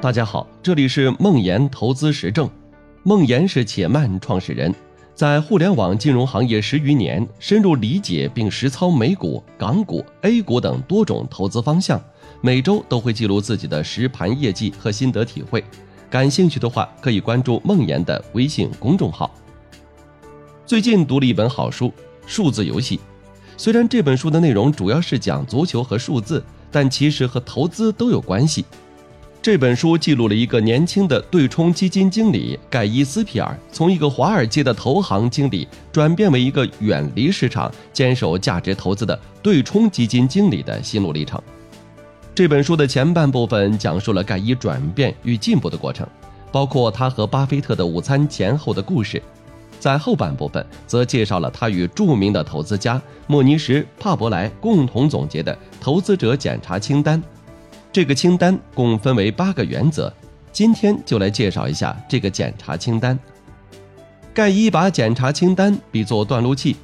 大家好，这里是梦岩投资实证。梦岩是且慢创始人，在互联网金融行业十余年，深入理解并实操美股、港股、A 股等多种投资方向。每周都会记录自己的实盘业绩和心得体会。感兴趣的话，可以关注梦岩的微信公众号。最近读了一本好书《数字游戏》，虽然这本书的内容主要是讲足球和数字，但其实和投资都有关系。这本书记录了一个年轻的对冲基金经理盖伊斯皮尔，从一个华尔街的投行经理转变为一个远离市场、坚守价值投资的对冲基金经理的心路历程。这本书的前半部分讲述了盖伊转变与进步的过程，包括他和巴菲特的午餐前后的故事。在后半部分，则介绍了他与著名的投资家莫尼什·帕伯莱共同总结的投资者检查清单。这个清单共分为八个原则，今天就来介绍一下这个检查清单。盖伊把检查清单比作断路器，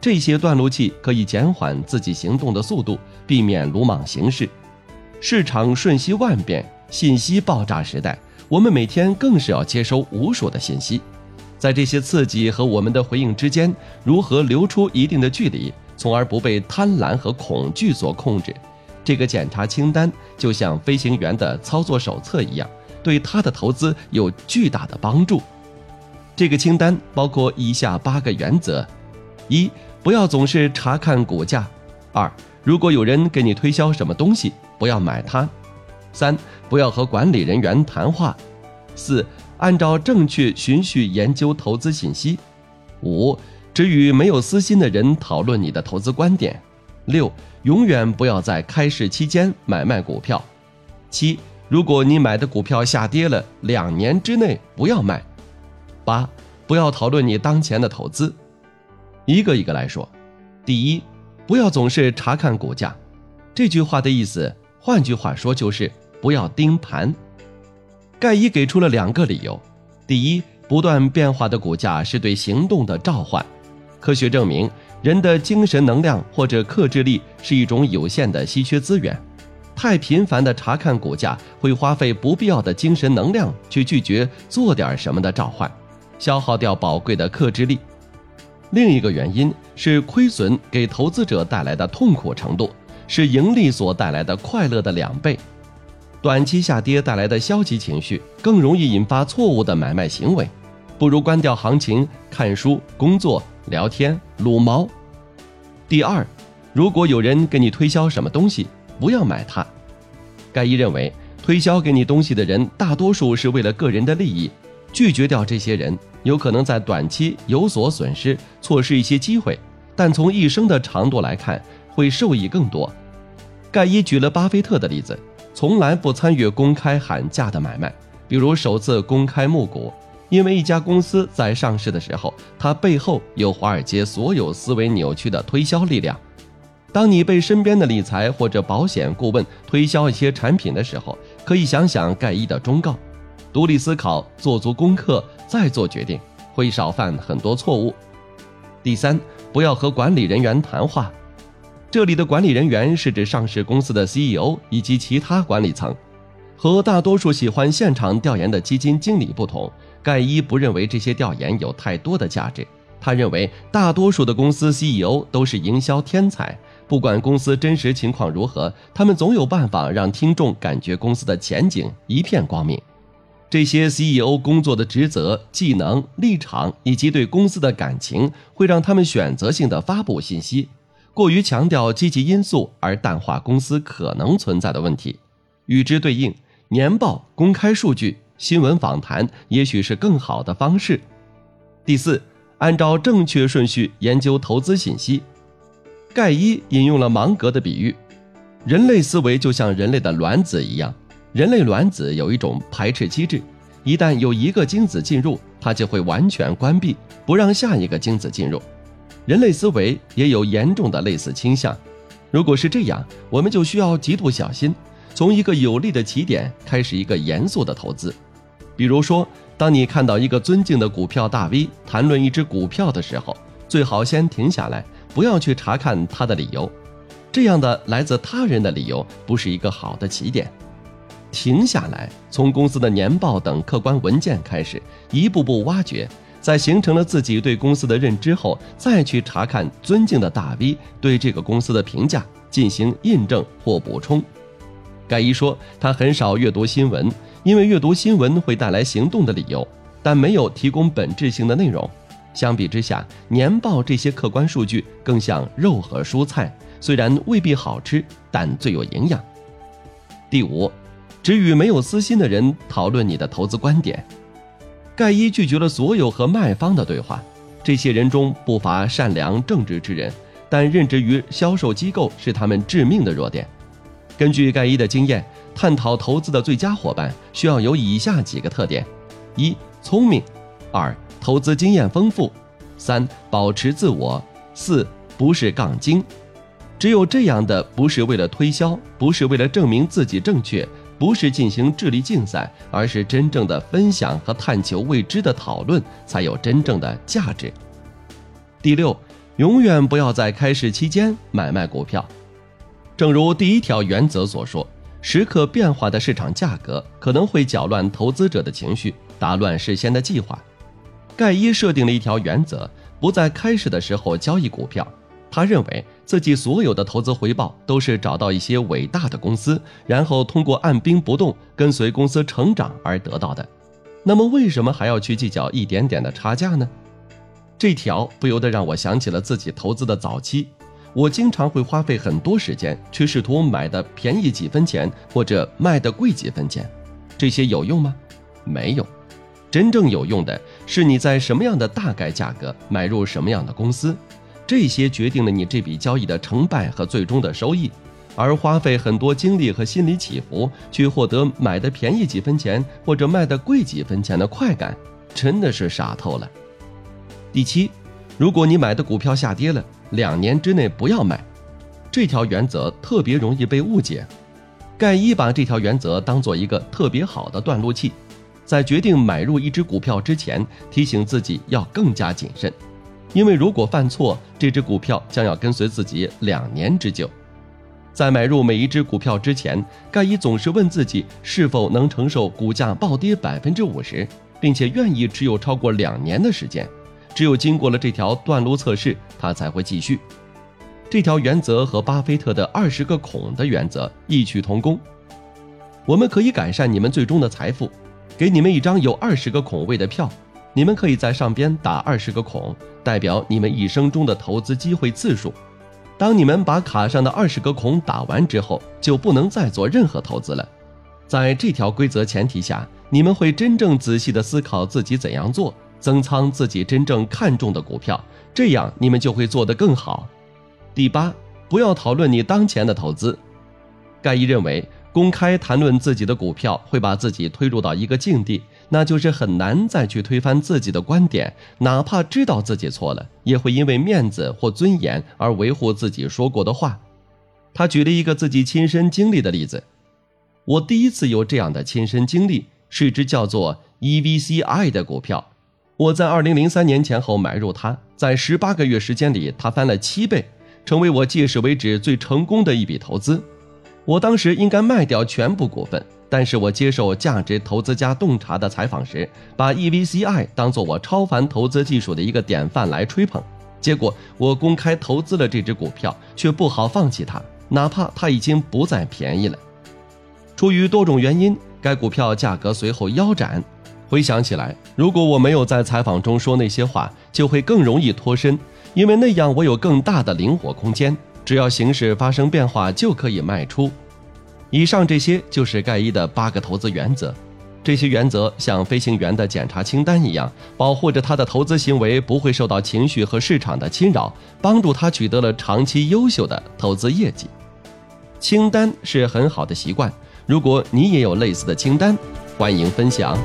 这些断路器可以减缓自己行动的速度，避免鲁莽行事。市场瞬息万变，信息爆炸时代，我们每天更是要接收无数的信息，在这些刺激和我们的回应之间，如何留出一定的距离，从而不被贪婪和恐惧所控制？这个检查清单就像飞行员的操作手册一样，对他的投资有巨大的帮助。这个清单包括以下八个原则：一、不要总是查看股价；二、如果有人给你推销什么东西，不要买它；三、不要和管理人员谈话；四、按照正确循序研究投资信息；五、只与没有私心的人讨论你的投资观点；六。永远不要在开市期间买卖股票。七，如果你买的股票下跌了，两年之内不要卖。八，不要讨论你当前的投资。一个一个来说。第一，不要总是查看股价。这句话的意思，换句话说就是不要盯盘。盖伊给出了两个理由。第一，不断变化的股价是对行动的召唤。科学证明。人的精神能量或者克制力是一种有限的稀缺资源，太频繁的查看股价会花费不必要的精神能量去拒绝做点什么的召唤，消耗掉宝贵的克制力。另一个原因是亏损给投资者带来的痛苦程度是盈利所带来的快乐的两倍，短期下跌带来的消极情绪更容易引发错误的买卖行为，不如关掉行情，看书、工作。聊天撸猫。第二，如果有人给你推销什么东西，不要买它。盖伊认为，推销给你东西的人大多数是为了个人的利益，拒绝掉这些人，有可能在短期有所损失，错失一些机会，但从一生的长度来看，会受益更多。盖伊举了巴菲特的例子，从来不参与公开喊价的买卖，比如首次公开募股。因为一家公司在上市的时候，它背后有华尔街所有思维扭曲的推销力量。当你被身边的理财或者保险顾问推销一些产品的时候，可以想想盖伊的忠告：独立思考，做足功课，再做决定，会少犯很多错误。第三，不要和管理人员谈话。这里的管理人员是指上市公司的 CEO 以及其他管理层。和大多数喜欢现场调研的基金经理不同。盖伊不认为这些调研有太多的价值。他认为，大多数的公司 CEO 都是营销天才，不管公司真实情况如何，他们总有办法让听众感觉公司的前景一片光明。这些 CEO 工作的职责、技能、立场以及对公司的感情，会让他们选择性的发布信息，过于强调积极因素而淡化公司可能存在的问题。与之对应，年报、公开数据。新闻访谈也许是更好的方式。第四，按照正确顺序研究投资信息。盖伊引用了芒格的比喻：人类思维就像人类的卵子一样，人类卵子有一种排斥机制，一旦有一个精子进入，它就会完全关闭，不让下一个精子进入。人类思维也有严重的类似倾向。如果是这样，我们就需要极度小心。从一个有利的起点开始一个严肃的投资，比如说，当你看到一个尊敬的股票大 V 谈论一只股票的时候，最好先停下来，不要去查看他的理由，这样的来自他人的理由不是一个好的起点。停下来，从公司的年报等客观文件开始，一步步挖掘，在形成了自己对公司的认知后，再去查看尊敬的大 V 对这个公司的评价，进行印证或补充。盖伊说，他很少阅读新闻，因为阅读新闻会带来行动的理由，但没有提供本质性的内容。相比之下，年报这些客观数据更像肉和蔬菜，虽然未必好吃，但最有营养。第五。只与没有私心的人讨论你的投资观点。盖伊拒绝了所有和卖方的对话。这些人中不乏善良正直之人，但任职于销售机构是他们致命的弱点。根据盖伊的经验，探讨投资的最佳伙伴需要有以下几个特点：一、聪明；二、投资经验丰富；三、保持自我；四、不是杠精。只有这样的，不是为了推销，不是为了证明自己正确。不是进行智力竞赛，而是真正的分享和探求未知的讨论，才有真正的价值。第六，永远不要在开市期间买卖股票。正如第一条原则所说，时刻变化的市场价格可能会搅乱投资者的情绪，打乱事先的计划。盖伊设定了一条原则：不在开始的时候交易股票。他认为自己所有的投资回报都是找到一些伟大的公司，然后通过按兵不动跟随公司成长而得到的。那么，为什么还要去计较一点点的差价呢？这条不由得让我想起了自己投资的早期。我经常会花费很多时间去试图买的便宜几分钱，或者卖的贵几分钱。这些有用吗？没有。真正有用的是你在什么样的大概价格买入什么样的公司。这些决定了你这笔交易的成败和最终的收益，而花费很多精力和心理起伏去获得买的便宜几分钱或者卖的贵几分钱的快感，真的是傻透了。第七，如果你买的股票下跌了，两年之内不要买。这条原则特别容易被误解。盖伊把这条原则当做一个特别好的断路器，在决定买入一只股票之前，提醒自己要更加谨慎。因为如果犯错，这只股票将要跟随自己两年之久。在买入每一只股票之前，盖伊总是问自己是否能承受股价暴跌百分之五十，并且愿意持有超过两年的时间。只有经过了这条断路测试，他才会继续。这条原则和巴菲特的二十个孔的原则异曲同工。我们可以改善你们最终的财富，给你们一张有二十个孔位的票。你们可以在上边打二十个孔，代表你们一生中的投资机会次数。当你们把卡上的二十个孔打完之后，就不能再做任何投资了。在这条规则前提下，你们会真正仔细地思考自己怎样做，增仓自己真正看重的股票，这样你们就会做得更好。第八，不要讨论你当前的投资。盖伊认为，公开谈论自己的股票会把自己推入到一个境地。那就是很难再去推翻自己的观点，哪怕知道自己错了，也会因为面子或尊严而维护自己说过的话。他举了一个自己亲身经历的例子：我第一次有这样的亲身经历，是一只叫做 EVCI 的股票。我在2003年前后买入它，在18个月时间里，它翻了七倍，成为我届时为止最成功的一笔投资。我当时应该卖掉全部股份。但是我接受价值投资家洞察的采访时，把 EVCI 当做我超凡投资技术的一个典范来吹捧。结果我公开投资了这只股票，却不好放弃它，哪怕它已经不再便宜了。出于多种原因，该股票价格随后腰斩。回想起来，如果我没有在采访中说那些话，就会更容易脱身，因为那样我有更大的灵活空间，只要形势发生变化就可以卖出。以上这些就是盖伊的八个投资原则，这些原则像飞行员的检查清单一样，保护着他的投资行为不会受到情绪和市场的侵扰，帮助他取得了长期优秀的投资业绩。清单是很好的习惯，如果你也有类似的清单，欢迎分享。